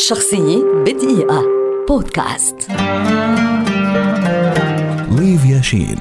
شخصية بدقيقة. بودكاست. ليف ياشين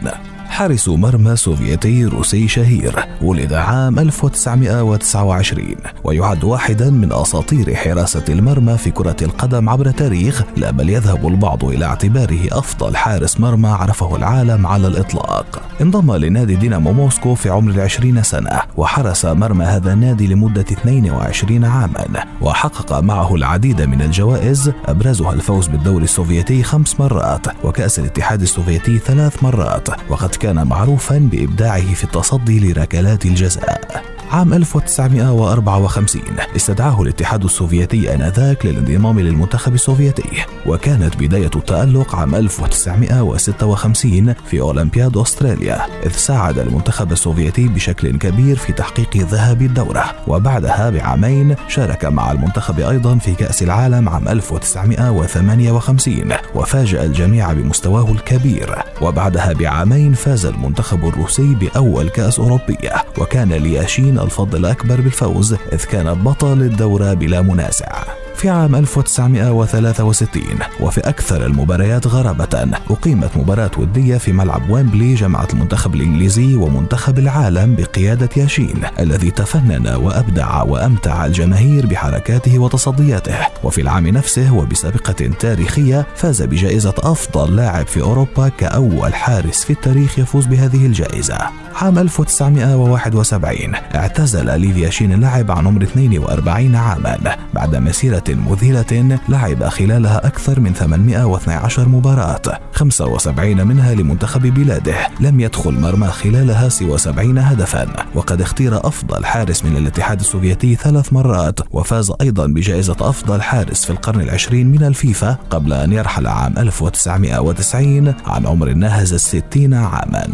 حارس مرمى سوفيتي روسي شهير ولد عام 1929 ويعد واحدا من أساطير حراسة المرمى في كرة القدم عبر التاريخ لا بل يذهب البعض إلى اعتباره أفضل حارس مرمى عرفه العالم على الإطلاق. انضم لنادي دينامو موسكو في عمر العشرين سنة وحرس مرمى هذا النادي لمدة 22 عاما وحقق معه العديد من الجوائز أبرزها الفوز بالدوري السوفيتي خمس مرات وكأس الاتحاد السوفيتي ثلاث مرات وقد كان معروفا بإبداعه في التصدي لركلات الجزاء. عام 1954 استدعاه الاتحاد السوفيتي آنذاك للانضمام للمنتخب السوفيتي. وكانت بداية التألق عام 1956 في أولمبياد أستراليا إذ ساعد المنتخب السوفيتي بشكل كبير في تحقيق ذهب الدورة. وبعدها بعامين شارك مع المنتخب أيضا في كأس العالم عام 1958 وفاجأ الجميع بمستواه الكبير. وبعدها بعامين فاز المنتخب الروسي بأول كأس أوروبية وكان لياشين الفضل الأكبر بالفوز إذ كان بطل الدورة بلا منازع. في عام 1963 وفي أكثر المباريات غرابة أقيمت مباراة ودية في ملعب ويمبلي جمعت المنتخب الإنجليزي ومنتخب العالم بقيادة ياشين الذي تفنن وأبدع وأمتع الجماهير بحركاته وتصدياته. وفي العام نفسه وبسابقة تاريخية فاز بجائزة أفضل لاعب في أوروبا كأول حارس في التاريخ يفوز بهذه الجائزة. عام 1971 اعتزل ليفيا شين اللعب عن عمر 42 عاما بعد مسيرة مذهلة لعب خلالها أكثر من 812 مباراة. 75 منها لمنتخب بلاده. لم يدخل مرمى خلالها سوى 70 هدفا. وقد اختير أفضل حارس من الاتحاد السوفيتي ثلاث مرات. وفاز أيضا بجائزة أفضل حارس في القرن العشرين من الفيفا قبل أن يرحل عام 1990 عن عمر ناهز الستين عاما.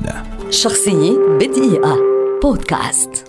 شخصية بدقيقة. بودكاست.